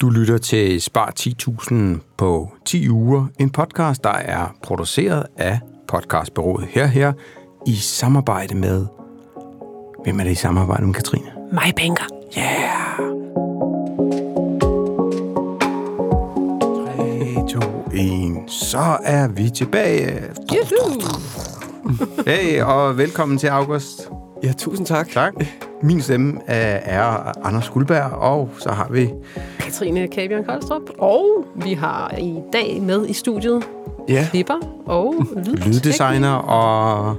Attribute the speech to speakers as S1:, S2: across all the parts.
S1: Du lytter til Spar 10.000 på 10 uger, en podcast, der er produceret af podcastbureauet her her i samarbejde med... Hvem er det i samarbejde med, Katrine?
S2: My Banker.
S1: Yeah! 3, 2, 1, så er vi tilbage. Hey, og velkommen til August.
S3: Ja, tusind tak.
S1: Tak. Min stemme er, er Anders Guldberg, og så har vi...
S2: Katrine Kabian Koldstrup. Og vi har i dag med i studiet
S3: Ja,
S2: klipper og lyd
S1: lyddesigner og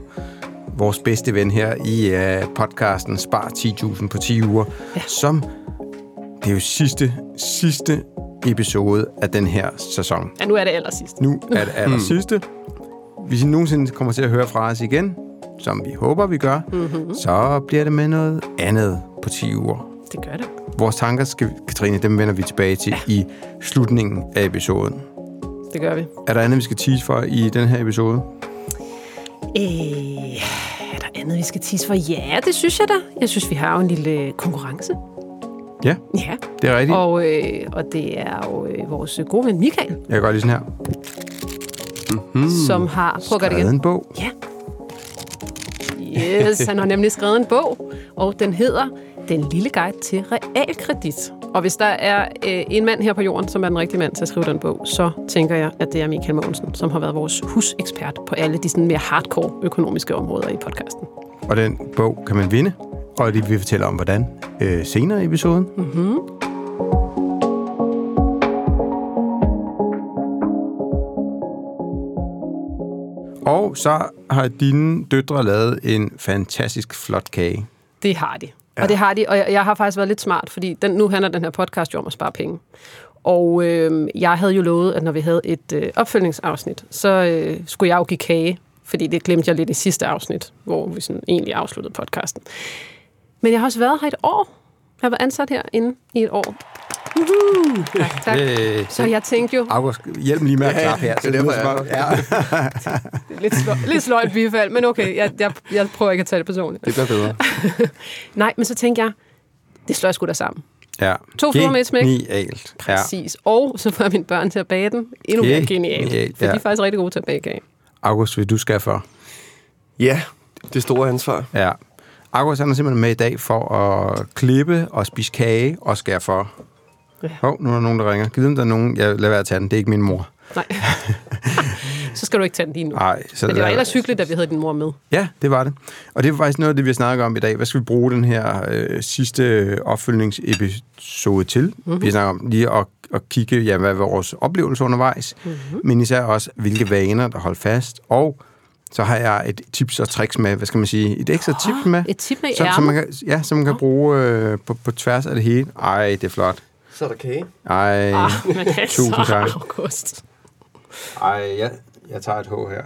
S1: vores bedste ven her i uh, podcasten Spar 10.000 på 10 uger, ja. Som det er jo sidste, sidste episode af den her sæson.
S2: Ja, nu er det aller sidst.
S1: Nu er det aller sidste. Hvis I nogensinde kommer til at høre fra os igen, som vi håber, vi gør, mm-hmm. så bliver det med noget andet på 10 uger.
S2: Det gør det.
S1: Vores tanker, skal, Katrine, dem vender vi tilbage til ja. i slutningen af episoden.
S2: Det gør vi.
S1: Er der andet, vi skal tease for i den her episode?
S2: Øh, er der andet, vi skal tisse for? Ja, det synes jeg da. Jeg synes, vi har jo en lille konkurrence.
S1: Ja,
S2: Ja.
S1: det er rigtigt. Og...
S2: Øh, og det er jo øh, vores gode ven Michael,
S1: Jeg kan godt lige sådan her.
S2: mm. som har... Prøv at gøre det igen.
S1: en bog.
S2: Ja. Yes, han har nemlig skrevet en bog, og den hedder Den lille guide til realkredit. Og hvis der er øh, en mand her på jorden, som er den rigtige mand til at skrive den bog, så tænker jeg, at det er Michael Mogensen, som har været vores husekspert på alle de sådan mere hardcore økonomiske områder i podcasten.
S1: Og den bog kan man vinde, og det vil vi fortælle om, hvordan øh, senere i episoden.
S2: Mm-hmm.
S1: Og så har dine døtre lavet en fantastisk flot kage.
S2: Det har de. Ja. Og det har de, og jeg, jeg har faktisk været lidt smart, fordi den, nu handler den her podcast jo om at spare penge. Og øh, jeg havde jo lovet, at når vi havde et øh, opfølgningsafsnit, så øh, skulle jeg jo give kage, fordi det glemte jeg lidt i sidste afsnit, hvor vi sådan egentlig afsluttede podcasten. Men jeg har også været her et år. Jeg har været ansat herinde i et år. Uhuh. Tak, tak.
S1: Øh,
S2: Så jeg tænkte jo,
S1: August, hjælp mig lige med at klappe her.
S3: det er derfor, jeg
S1: ja.
S2: det er lidt, sløj, lidt sløjt bifald, men okay, jeg, jeg, jeg prøver ikke at tage det personligt.
S3: det bliver bedre.
S2: Nej, men så tænkte jeg, det slår jeg sgu da sammen.
S1: ja.
S2: To fluer med et smæk.
S1: Genialt. Ja.
S2: Præcis. Og så får jeg mine børn til at bage den. Endnu mere genialt.
S1: Genialt,
S2: For
S1: ja.
S2: de er faktisk rigtig gode til at bage kage.
S1: August, vil du skal for?
S3: Ja, det store ansvar.
S1: Ja. August han er simpelthen med i dag for at klippe og spise kage og skære for.
S2: Ja.
S1: Hov, nu er der nogen, der ringer. Giv dem, der er nogen. Jeg lader være at tage den. Det er ikke min mor.
S2: Nej. så skal du ikke tage den lige nu.
S1: Nej, så
S2: Men det var ellers hyggeligt, at vi havde din mor med.
S1: Ja, det var det. Og det var faktisk noget af det, vi har snakket om i dag. Hvad skal vi bruge den her øh, sidste opfølgningsepisode til?
S2: Mhm.
S1: Mm-hmm. Vi snakker om lige at, at kigge, ja, hvad var vores oplevelse undervejs,
S2: Mhm.
S1: mm-hmm. men især også, hvilke vaner, der holdt fast. Og så har jeg et tips og tricks med, hvad skal man sige, et ekstra tip med.
S2: Et tip med
S1: som, som man kan, ja, som man kan bruge øh, på, på tværs af det hele. Ej, det er flot.
S3: Så er der kage.
S1: Ej,
S2: Ah, men altså,
S1: tusind tak.
S2: August.
S1: Ej, jeg, jeg tager et H her.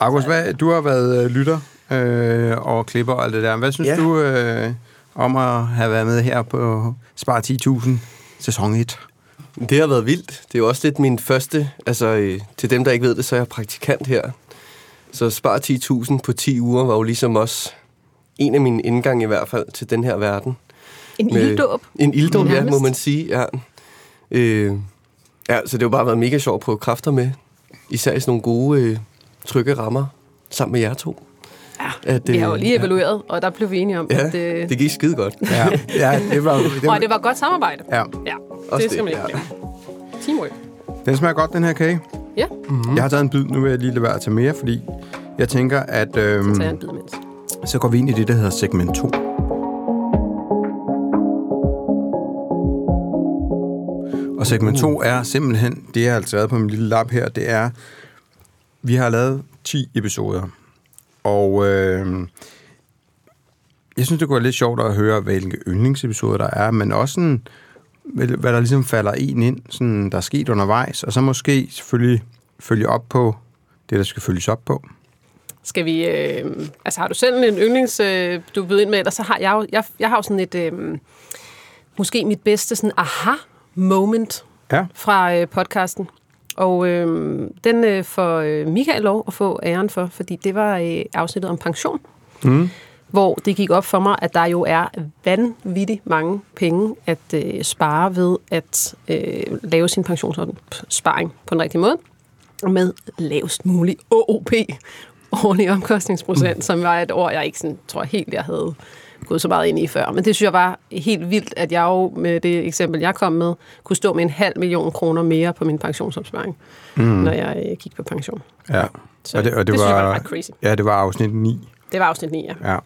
S1: August, hvad, du har været øh, lytter øh, og klipper og alt det der. Hvad synes ja.
S3: Ja.
S1: du øh, om at have været med her på Spar 10.000 sæson 1?
S3: Det har været vildt. Det er jo også lidt min første... Altså, øh, til dem, der ikke ved det, så er jeg praktikant her. Så Spar 10.000 på 10 uger var jo ligesom også en af mine indgange i hvert fald til den her verden.
S2: En
S3: Med-
S2: ilddåb.
S3: En ilddom, ja, må man sige. Ja. Øh, ja, så det har bare været mega sjovt at prøve kræfter med. Især i sådan nogle gode, øh, trygge rammer sammen med jer to.
S2: Ja,
S3: At,
S2: vi har jo
S3: øh,
S2: lige evalueret, og der blev vi enige om,
S3: Ja,
S2: at øh,
S3: det gik skide godt.
S1: Ja, ja det var... Det,
S2: og det var godt samarbejde.
S1: ja.
S2: Ja, det skal
S3: det,
S2: man ikke
S3: ja.
S2: glemme. Teamwork.
S1: Den smager godt, den her kage.
S2: Ja,
S1: Mm. Jeg har taget en bid, nu vil jeg lige lade være at tage mere, fordi jeg tænker, at øhm,
S2: så jeg en bid mens.
S1: så går vi ind i det, der hedder segment 2. Og segment 2 er simpelthen, det er altså været på min lille lap her, det er, vi har lavet 10 episoder. Og øh, jeg synes, det kunne være lidt sjovt at høre, hvilke yndlingsepisoder der er, men også sådan, hvad der ligesom falder en ind, sådan, der er sket undervejs, og så måske selvfølgelig følge op på det, der skal følges op på.
S2: Skal vi... Øh, altså, har du selv en yndlings, øh, du vil ind med? eller så har jeg jo, jeg, jeg har jo sådan et... Øh, måske mit bedste sådan aha aha-moment
S1: Ja.
S2: fra øh, podcasten. Og øh, den øh, får øh, Michael lov at få æren for, fordi det var øh, afsnittet om pension.
S1: Mm.
S2: hvor det gik op for mig, at der jo er vanvittigt mange penge at øh, spare ved at øh, lave sin pensionssparing på den rigtige måde, med lavest mulig OOP, årlig omkostningsprocent, mm. som var et ord, jeg ikke sådan, tror helt, jeg havde gået så meget ind i før. Men det synes jeg var helt vildt, at jeg jo med det eksempel, jeg kom med, kunne stå med en halv million kroner mere på min pensionsopsparing, mm. når jeg øh, gik på pension.
S1: Ja,
S2: Så
S1: og det, og det,
S2: det
S1: var,
S2: synes jeg var ret crazy.
S1: Ja, det var afsnit 9.
S2: Det var afsnit 9, ja.
S1: Ja.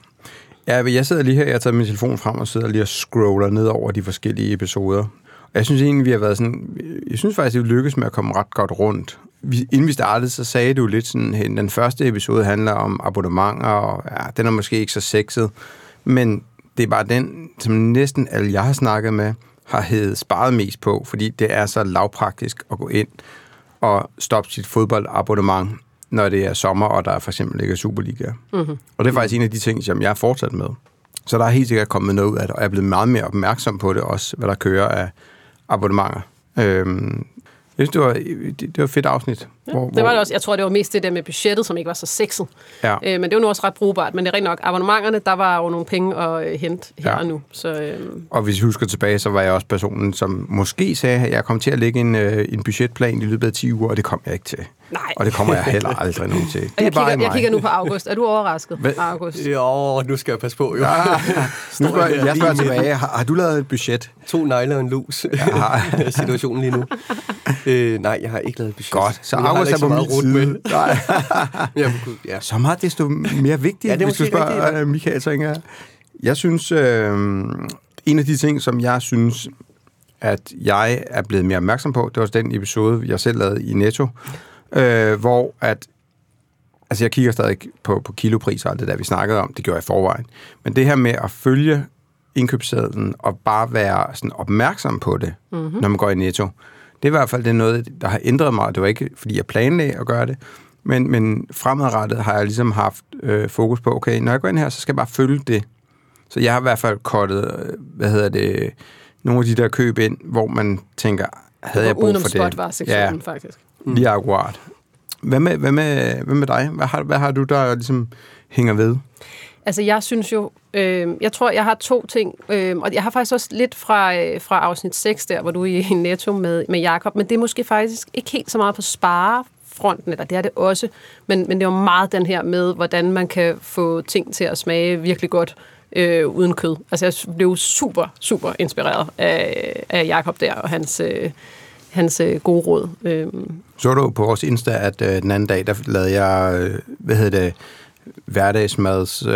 S1: Ja, jeg sidder lige her, jeg har taget min telefon frem og sidder lige og scroller ned over de forskellige episoder. Og jeg synes egentlig, vi har været sådan... Jeg synes faktisk, at vi lykkes med at komme ret godt rundt. Vi, inden vi startede, så sagde du lidt sådan, at den første episode handler om abonnementer, og ja, den er måske ikke så sexet. Men det er bare den, som næsten alle, jeg har snakket med, har heddet sparet mest på, fordi det er så lavpraktisk at gå ind og stoppe sit fodboldabonnement, når det er sommer, og der er for eksempel ikke er Superliga. Mm-hmm. Og det er faktisk en af de ting, som jeg er fortsat med. Så der er helt sikkert kommet noget ud af det, og jeg er blevet meget mere opmærksom på det også, hvad der kører af abonnementer. Øhm, synes, det var, det, det var et fedt afsnit.
S2: Ja, hvor, det var det også. Jeg tror, det var mest det der med budgettet, som ikke var så sexet.
S1: Ja.
S2: Øh, men det var nu også ret brugbart. Men det er rent nok, abonnementerne, der var jo nogle penge at øh, hente her
S1: Ja.
S2: og nu. Så øh,
S1: Og hvis I husker tilbage, så var jeg også personen, som måske sagde, at jeg kom til at lægge en, øh, en budgetplan i løbet af 10 uger, og det kom jeg ikke til.
S2: nej.
S1: Og det kommer jeg heller aldrig nogen til. Det
S2: Og jeg, kigger, jeg kigger nu på August. Er du overrasket,
S1: Hvad?
S2: August?
S3: Jo, nu skal jeg passe på, jo.
S1: Ah, nu spørger,
S3: her
S1: jeg spørger tilbage, har, har du lavet et budget?
S3: To negle og en lus. Situationen lige nu. Øh, nej, jeg har ikke lavet et budget.
S1: Godt, så August er
S3: så
S1: på
S3: meget
S1: min side.
S3: Med.
S1: Nej.
S3: Ja.
S1: Så meget desto mere vigtigt,
S3: Ja,
S1: ja,
S3: det
S1: hvis du spørger
S3: rigtigt,
S1: rigtigt, Michael, tænker jeg. Synes, øh, en af de ting, som jeg synes, at jeg er blevet mere opmærksom på, det var også den episode, jeg selv lavede i Netto, øh, hvor at, altså jeg kigger stadig på, på kilopris og alt det der, vi snakkede om, det gjorde jeg i forvejen. Men det her med at følge indkøbssedlen og bare være sådan opmærksom på det, mm-hmm. når man går i Netto, det er i hvert fald det er noget, der har ændret mig. Det var ikke, fordi jeg planlagde at gøre det, men, men fremadrettet har jeg ligesom haft øh, fokus på, okay, når jeg går ind her, så skal jeg bare følge det. Så jeg har i hvert fald kortet, øh, hvad hedder det, nogle af de der køb ind, hvor man tænker, havde jeg brug
S2: Udenom
S1: for det?
S2: spotvaresektionen, ja. faktisk.
S1: Lige akkurat. Hvad med, hvad med, hvad med dig? Hvad har, hvad har du, der ligesom hænger ved?
S2: Altså, jeg synes jo, øh, jeg tror, jeg har to ting, øh, og jeg har faktisk også lidt fra, øh, fra afsnit 6 der, hvor du er i Netto med, med Jakob, men det er måske faktisk ikke helt så meget på sparefronten, eller det er det også, men, men det er jo meget den her med, hvordan man kan få ting til at smage virkelig godt øh, uden kød. Altså, jeg blev super, super inspireret af, af Jakob der, og hans, øh, hans øh, gode råd. Øh,
S1: Så du på vores Insta, at øh, den anden dag, der lavede jeg, øh, hvad hedder det, hverdagsmads... Øh,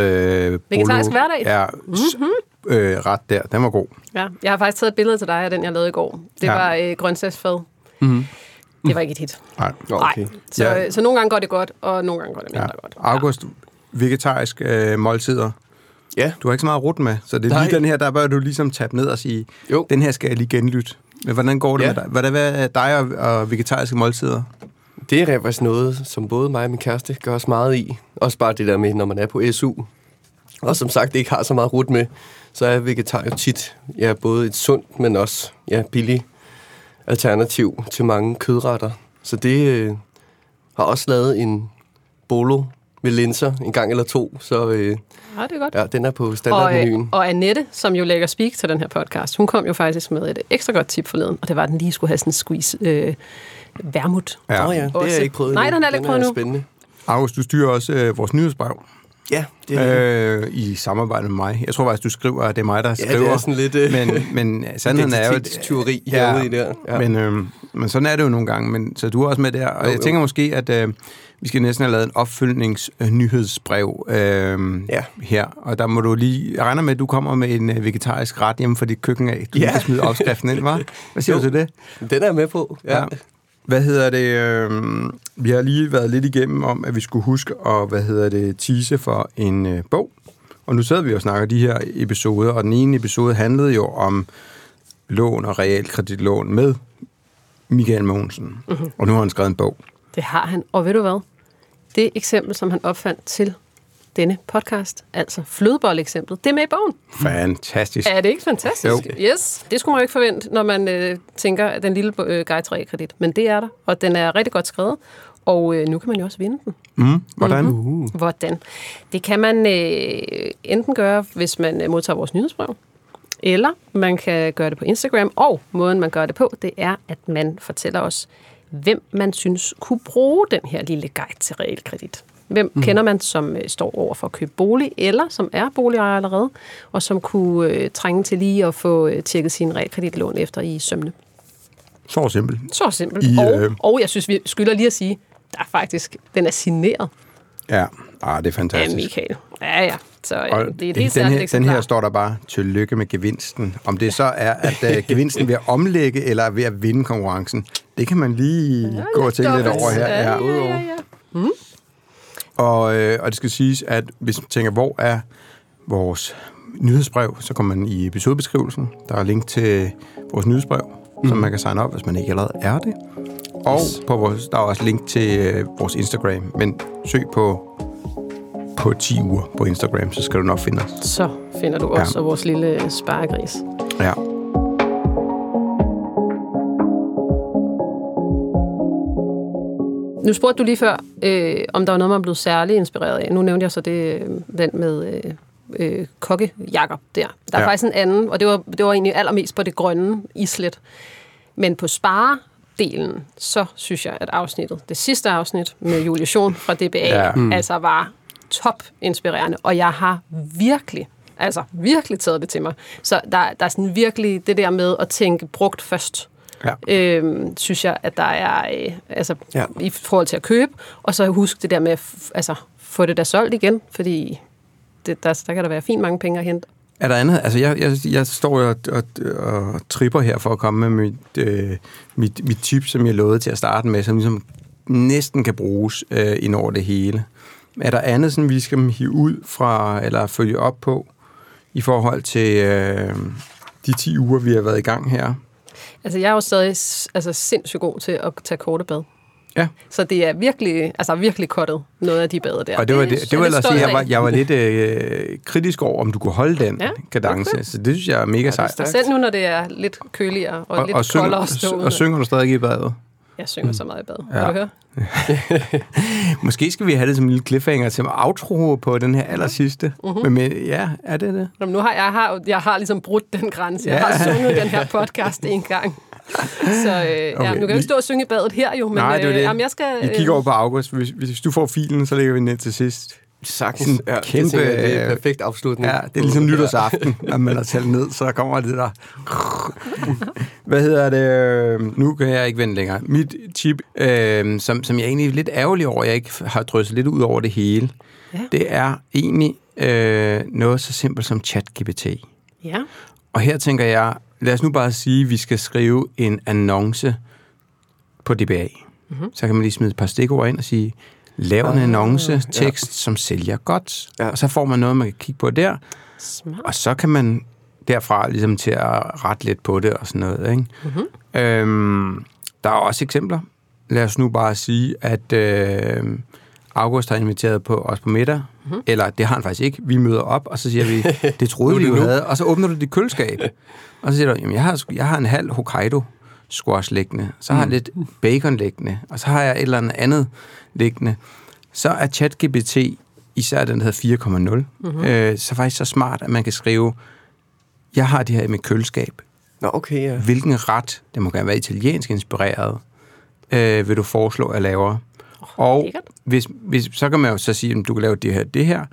S2: Vegetarisk
S1: bolo-
S2: hverdag?
S1: Ja, mm-hmm. øh, ret der. Den var god.
S2: Ja, jeg har faktisk taget et billede til dig af den, jeg lavede i går. Det
S1: Ja.
S2: ja. var øh, grøntsagsfad. Mm. Det var ikke et hit.
S1: Nej.
S3: Okay.
S2: Nej. Så,
S1: Ja.
S2: ja. så nogle gange går det godt, og nogle gange går det
S1: Ja.
S2: mindre godt.
S1: August, vegetarisk øh, måltider.
S3: Ja,
S1: Du har ikke så meget rut med, så det er
S3: Nej.
S1: lige den her, der bør du ligesom tabe ned og sige,
S3: Jo.
S1: den her skal jeg lige genlytte. Men hvordan går det
S3: Ja.
S1: med dig? Hvordan er dig og, og vegetariske måltider?
S3: Det er faktisk noget, som både mig og min kæreste gør os meget i. Også bare det der med, når man er på SU, og som sagt ikke har så meget rut med, så er vegetar jo tit ja, både et sundt, men også ja, billigt alternativ til mange kødretter. Så det øh, har også lavet en bolo med linser en gang eller to, så øh,
S2: Ja, det er godt.
S3: ja, den er på
S2: Og, øh,
S3: standardmenuen.
S2: og Annette, som jo lægger speak til den her podcast, hun kom jo faktisk med et ekstra godt tip forleden, og det var, at den lige skulle have sådan en squeeze øh, vermut.
S1: Ja.
S3: Åh ja, det har jeg ikke prøvet
S2: Nej, den har jeg ikke prøvet endnu.
S3: spændende.
S1: August, du styrer også øh, vores nyhedsbrev
S3: Ja, det er
S1: øh, i samarbejde med mig. Jeg tror faktisk, du skriver, at det er mig, der
S3: Ja,
S1: skriver.
S3: det er sådan lidt... Øh,
S1: men, men sandheden er jo...
S3: identitetstyveri herude i der.
S1: Ja. Men, øh, men sådan er det jo nogle gange. Men, så du er også med der. Og
S3: Jo,
S1: jeg
S3: jo.
S1: tænker måske, at øh, vi skal næsten have lavet en opfølgningsnyhedsbrev øh,
S3: Ja.
S1: her. Og der må du lige... Jeg regner med, at du kommer med en øh, vegetarisk ret hjemme for dit køkken af. Du
S3: Ja.
S1: kan smide opskriften ind, hva'? Hvad siger
S3: Jo.
S1: du til det?
S3: Den er jeg med på. Ja. ja.
S1: Hvad hedder det? Øh, vi har lige været lidt igennem om, at vi skulle huske at, hvad hedder det, tease for en øh, bog. Og nu sidder vi og snakker de her episoder, og den ene episode handlede jo om lån og realkreditlån med Michael Mogensen. Mm-hmm. Og nu har han skrevet en bog.
S2: Det har han. Og ved du hvad? Det eksempel, som han opfandt til denne podcast, altså flødebolle-eksemplet, det er med i bogen.
S1: Fantastisk.
S2: Er det ikke fantastisk?
S1: Jo.
S2: Yes. Det skulle man jo ikke forvente, når man øh, tænker, at den lille øh, guide realkredit. Men det er der, og den er rigtig godt skrevet. Og øh, nu kan man jo også vinde den.
S1: Mm, hvordan?
S2: Mhm.
S1: Mm-hmm.
S2: Hvordan? Det kan man øh, enten gøre, hvis man øh, modtager vores nyhedsbrev, eller man kan gøre det på Instagram, og måden man gør det på, det er, at man fortæller os, hvem man synes kunne bruge den her lille guide til realkredit. Hvem mm. kender man, som øh, står over for at købe bolig, eller som er boligejer allerede, og som kunne øh, trænge til lige at få øh, tjekket sin realkreditlån efter i sømne.
S1: Så simpelt.
S2: Så simpelt.
S1: I,
S2: og,
S1: øh,
S2: og jeg synes, vi skylder lige at sige, der er faktisk, den er signeret
S1: Ja, ah, det er fantastisk.
S2: Michael. Ja, ja. Så øh,
S1: Og
S2: det er et helt
S1: den, her, den her står der bare, tillykke med gevinsten. Om det så er, at uh, gevinsten ved at omlægge, eller ved at vinde konkurrencen, det kan man lige ja, gå og tænke lidt over her.
S2: Ja, ja, ja, ja.
S1: Og, øh, og det skal siges, at hvis man tænker, hvor er vores nyhedsbrev, så kommer man i episodebeskrivelsen. Der er link til vores nyhedsbrev, mm. som man kan signe op, hvis man ikke allerede er det. Og på vores, der er også link til øh, vores Instagram. Men søg på, på 10 uger på Instagram, så skal du nok finde os.
S2: Så finder du også ja. vores lille sparegris.
S1: Ja.
S2: Nu spurgte du lige før, øh, om der var noget, man blev særlig inspireret af. Nu nævnte jeg så det, øh, den med øh, øh, kokkejakker der. Der er
S1: Ja.
S2: faktisk en anden, og det var, det var egentlig allermest på det grønne islet. Men på sparedelen, så synes jeg, at afsnittet, det sidste afsnit med Julie Schoen fra DBA,
S1: Ja.
S2: ja. mm. altså var top inspirerende. Og jeg har virkelig, altså virkelig taget det til mig. Så der, der er sådan virkelig det der med at tænke brugt først
S1: Ja.
S2: øhm, synes jeg, at der er, øh, altså
S3: Ja.
S2: i forhold til at købe, og så husk det der med at f- altså, få det der solgt igen, fordi det, der, der kan der være fint mange penge at hente.
S1: Er der andet? Altså, jeg, jeg, jeg står og, og, og tripper her for at komme med mit, øh, mit, mit tip, som jeg lovede til at starte med, som ligesom næsten kan bruges øh, ind over det hele. Er der andet, som vi skal hive ud fra, eller følge op på, i forhold til øh, de 10 uger, vi har været i gang her?
S2: Altså, jeg er jo stadig altså, sindssygt god til at tage korte bad.
S1: Ja,
S2: Så det er virkelig, altså virkelig kottet, noget af de bade der.
S1: og det var, det,
S2: jeg
S1: det var
S2: lidt
S1: ellers jeg var, jeg var lidt øh, kritisk over, om du kunne holde den
S2: Ja,
S1: kadence.
S2: okay.
S1: Så det synes jeg er mega sejt.
S3: stærkt.
S2: Selv nu, når det er lidt køligere og, og lidt
S1: og,
S2: koldere stående.
S1: og synger du stadig i badet?
S2: Jeg synger så meget i bad.
S1: Ja.
S2: Kan du høre?
S1: Måske skal vi have det som en lille cliffhanger til outro på den her aller sidste.
S2: Mhm.
S1: Uh-huh. Men, ja, er det det?
S2: Jamen, nu har jeg, har, jeg har ligesom brudt den grænse. Jeg
S1: Ja.
S2: har sunget den her podcast en gang. Så øh, okay. ja, nu kan jeg ikke stå og synge i badet her jo, men
S1: Nej, det er
S2: øh,
S1: det.
S2: Jamen, jeg skal...
S1: Vi kigger over på August. Hvis, hvis du får filen, så lægger vi den ned til sidst.
S3: Sagtens.
S1: Sådan
S3: Ja,
S1: kæmpe,
S3: det, tænker jeg, det er
S1: øh,
S3: en perfekt afslutning.
S1: Ja, det er ligesom nytårsaften, når man har talt ned, så kommer det der. Hvad hedder det? Nu kan jeg ikke vente længere. Mit tip, øh, som, som jeg egentlig er lidt ærgerlig over, jeg ikke har drysset lidt ud over det hele,
S2: Ja.
S1: det er egentlig øh, noget så simpelt som ChatGPT.
S2: Ja.
S1: Og her tænker jeg, lad os nu bare sige, at vi skal skrive en annonce på DBA. Mm-hmm. Så kan man lige smide et par stikord ind og sige, lav en
S3: Ah,
S1: annonce, tekst, ja. som sælger godt.
S3: Ja.
S1: Og så får man noget, man kan kigge på der.
S2: Smart.
S1: Og så kan man derfra ligesom til at rette lidt på det og sådan noget. Ikke? Mm-hmm. Øhm, der er også eksempler. Lad os nu bare sige, at øh, August har inviteret på os på middag. Mm-hmm. Eller det har han faktisk ikke. Vi møder op, og så siger vi, det troede vi jo havde. Og så åbner du dit køleskab. og så siger du, jamen jeg har, jeg har en halv Hokkaido squash liggende. Så har jeg lidt bacon liggende. Og så har jeg et eller andet liggende. Så er ChatGPT, især den der hedder 4.0, mm-hmm. øh, så faktisk så smart, at man kan skrive, jeg har det her i mit køleskab.
S3: Nå, okay, ja.
S1: Hvilken ret, det må gerne være italiensk inspireret, øh, vil du foreslå, at jeg laver? Og
S2: lækkert.
S1: hvis, hvis, så kan man jo så sige, at du kan lave det her, det her.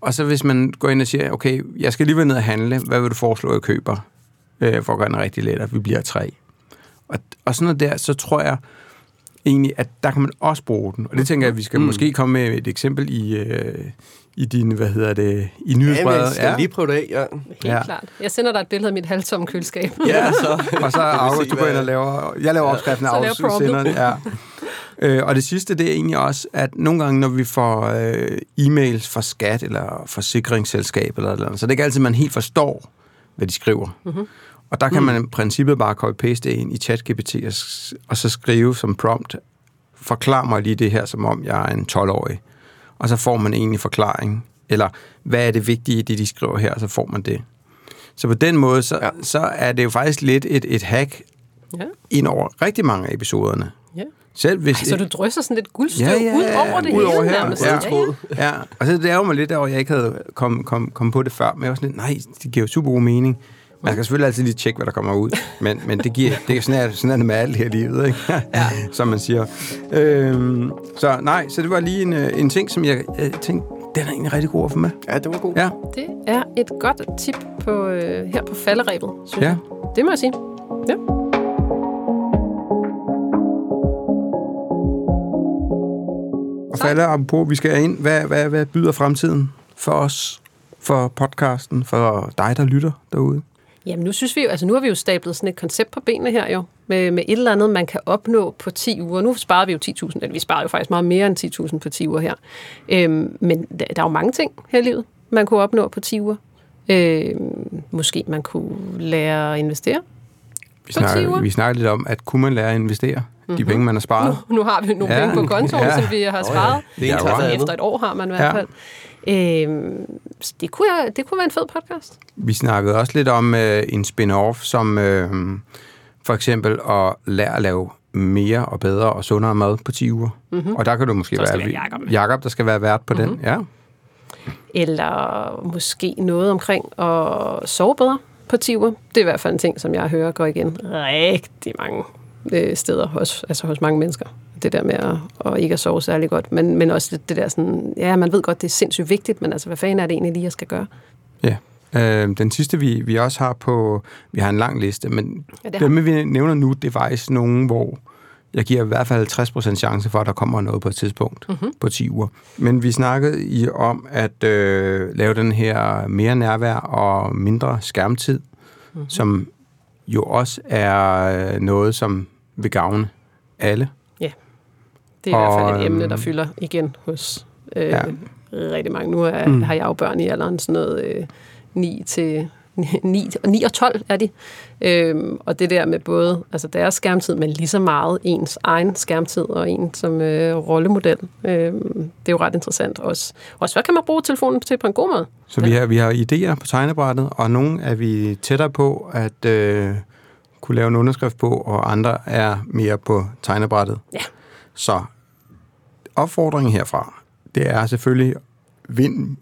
S1: Og så hvis man går ind og siger, okay, jeg skal lige være ned og handle, hvad vil du foreslå, jeg køber, øh, for at gøre den rigtig let, at vi bliver tre. Og, og sådan noget der, så tror jeg egentlig, at der kan man også bruge den. Og det tænker jeg, at vi skal mm. måske komme med et eksempel i, øh, i din, hvad hedder det, i
S3: Ja,
S1: nyhedsbrevet.
S3: men skal lige prøve det af, ja.
S2: Helt
S1: Ja.
S2: ja. klart. Jeg sender dig et billede af mit halvtomme køleskab.
S3: Ja, så.
S1: Og så er
S3: Jeg
S1: August, du går ind og laver... Jeg laver opskriften af
S2: Så laver
S1: August, sender den. Ja. Øh, og det sidste, det er egentlig også, at nogle gange, når vi får øh, e-mails fra skat eller forsikringsselskab eller eller andet, så det er ikke altid, man helt forstår, hvad de skriver. Mm-hmm. Og der kan man i princippet bare copy-paste det ind i ChatGPT og, og så skrive som prompt, forklar mig lige det her, som om jeg er en 12-årig. Og så får man egentlig forklaring. Eller, hvad er det vigtige i det, de skriver her, og så får man det. Så på den måde, så,
S3: Ja.
S1: så er det jo faktisk lidt et, et hack
S2: ja.
S1: ind over rigtig mange af episoderne.
S2: ja.
S1: Selv hvis...
S2: Ej, så du drysser sådan lidt guldstøv
S1: Ja, ja,
S2: ud over det
S1: ud over
S2: hele
S1: her.
S2: nærmest.
S1: Ja.
S2: ja.
S1: Ja, og så det ærger mig lidt over, at jeg ikke havde kommet kom, kom på det før. Men jeg var sådan lidt, nej, det giver jo super god mening. Man skal selvfølgelig altid lige tjekke, hvad der kommer ud. Men, men det giver, det er sådan, er, sådan er det med alt her i livet, ikke? Ja. Som man siger. Øhm, så nej, så det var lige en, øh, en ting, som jeg, jeg tænkte, den er egentlig rigtig god at få med.
S3: Ja, det var god.
S1: Ja,
S2: Det er et godt tip på, øh, her på falderæbet, synes
S1: Ja.
S2: jeg. Det må jeg sige. Ja.
S1: og falder apropos, vi skal ind. Hvad, hvad, hvad byder fremtiden for os? For podcasten? For dig, der lytter derude?
S2: Jamen nu synes vi jo, altså nu har vi jo stablet sådan et koncept på benene her jo, med, med et eller andet, man kan opnå på 10 uger. Nu sparede vi jo 10.000, eller vi sparede jo faktisk meget mere end 10.000 på 10 uger her. Øhm, men der, der er jo mange ting her i livet, man kunne opnå på 10 uger. Øhm, måske man kunne lære at investere.
S1: Vi
S2: På 10
S1: snakker,
S2: uger?
S1: vi snakker lidt om, at kunne man lære at investere mm-hmm. de penge, man har sparet?
S2: Nu, nu har vi nogle
S1: Ja,
S2: ja, penge på kontoen,
S1: ja.
S2: ja. som vi har sparet.
S3: Det er
S1: Ja,
S3: tager
S1: wow.
S3: for andet.
S2: Efter et år har man i hvert
S1: Ja.
S2: fald. Øhm, så det, kunne jeg, det kunne være en fed podcast.
S1: Vi snakkede også lidt om øh, en spin-off, som øh, for eksempel at lære at lave mere og bedre og sundere mad på 10 uger. Mm-hmm. Og der kan du måske være,
S2: det være Jakob.
S1: Jakob, der skal være vært på mm-hmm. den. Ja.
S2: Eller måske noget omkring at sove bedre på 10 uger. Det er i hvert fald en ting, som jeg hører går igen rigtig mange øh, steder hos, altså hos mange mennesker. Det der med at, at ikke at sove særlig godt. Men, men også det, der sådan, ja, man ved godt, det er sindssygt vigtigt, men altså, hvad fanden er det egentlig lige, jeg skal gøre?
S1: ja. Øh, den sidste, vi, vi også har på... Vi har en lang liste, men
S2: ja, det
S1: dem, vi nævner nu, det er faktisk nogen, hvor jeg giver i hvert fald 50% chance for, at der kommer noget på et tidspunkt mm-hmm. på 10 uger. Men vi snakkede i om at øh, lave den her mere nærvær og mindre skærmtid, mm-hmm. som jo også er øh, noget, som vil gavne alle.
S2: Ja, det er i hvert fald
S1: Og,
S2: et emne,
S1: øhm,
S2: der fylder igen hos øh,
S1: Ja.
S2: rigtig mange. Nu er, mm. har jeg jo børn i alderen sådan noget øh, 9 til 9, 9 og 12 er de. Øhm, og det der med både altså deres skærmtid, men lige så meget ens egen skærmtid og en som øh, rollemodel. Øhm, det er jo ret interessant også. Også hvad kan man bruge telefonen til på en god måde?
S1: Så ja. vi, har, vi har idéer på tegnebrættet, og nogle er vi tættere på at øh, kunne lave en underskrift på, og andre er mere på tegnebrættet.
S2: Ja.
S1: Så opfordringen herfra, det er selvfølgelig vind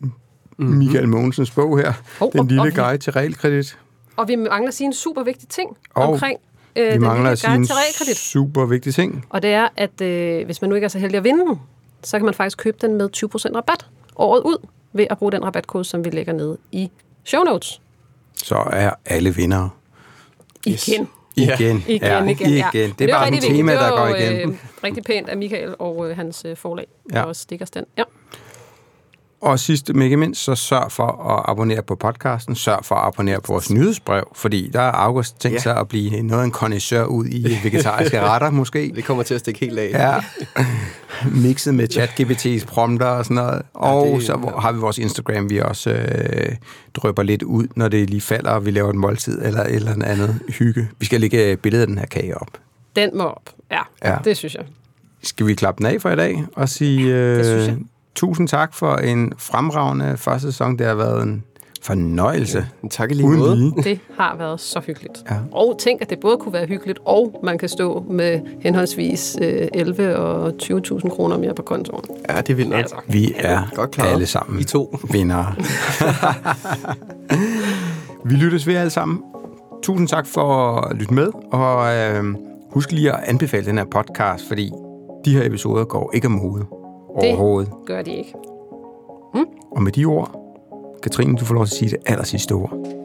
S1: Michael Mogensens bog her,
S2: Hov,
S1: Den lille
S2: og vi-
S1: guide til realkredit.
S2: Og vi mangler at sige en super vigtig ting
S1: Og
S2: omkring øh,
S1: Vi
S2: den
S1: mangler
S2: lille
S1: at sige
S2: guide
S1: en
S2: til realkredit.
S1: super vigtig ting.
S2: Og det er, at øh, hvis man nu ikke er så heldig at vinde den, så kan man faktisk købe den med 20% rabat året ud, ved at bruge den rabatkode, som vi lægger ned i show notes.
S1: Så er alle vindere.
S3: Yes.
S2: Igen.
S3: Ja.
S1: Igen.
S2: Igen,
S1: ja,
S2: igen, ja.
S1: igen. Det er bare
S2: jo
S1: sådan et
S2: rigtig
S1: tema,
S2: vigtigt.
S1: der går
S2: Det var
S1: igen.
S2: Øh, rigtig pænt af Michael og øh, hans øh, forlag, Ja. og stikkers den. Ja.
S1: Og sidst, men ikke mindst, så sørg for at abonnere på podcasten. Sørg for at abonnere på vores nyhedsbrev, fordi der er August tænkt
S3: Ja.
S1: sig at blive noget af en connoisseur ud i vegetariske retter, måske.
S3: Det kommer til at stikke helt af.
S1: Ja, mixet med ChatGPT's prompter og sådan noget. Og
S3: det-
S1: så har vi vores Instagram, vi også øh, drøber lidt ud, når det lige falder, og vi laver en måltid eller et eller andet hygge. Vi skal lægge billedet af den her kage op.
S2: Den må op. Ja,
S1: Ja.
S2: ja. det synes jeg.
S1: Skal vi klappe den af for i dag og sige øh,
S2: Det synes jeg.
S1: Tusind tak for en fremragende første sæson. Det har været en fornøjelse.
S3: Men Tak i lige
S1: Uden
S3: måde.
S1: lige.
S2: Det har været så hyggeligt.
S1: Ja.
S2: Og tænk, at det både kunne være hyggeligt, og man kan stå med henholdsvis øh, 11 og 20.000 kroner mere på kontoen.
S3: Ja, det er vildt nok.
S2: Altså.
S1: Vi er
S3: Godt klaret.
S1: alle sammen
S3: I to.
S1: vindere. vi lyttes ved alle sammen. Tusind tak for at lytte med, og øh, husk lige at anbefale den her podcast, fordi de her episoder går ikke om hovedet overhovedet.
S2: Gør de ikke.
S1: Og med de ord, Katrine, du får lov til at sige det aller sidste ord.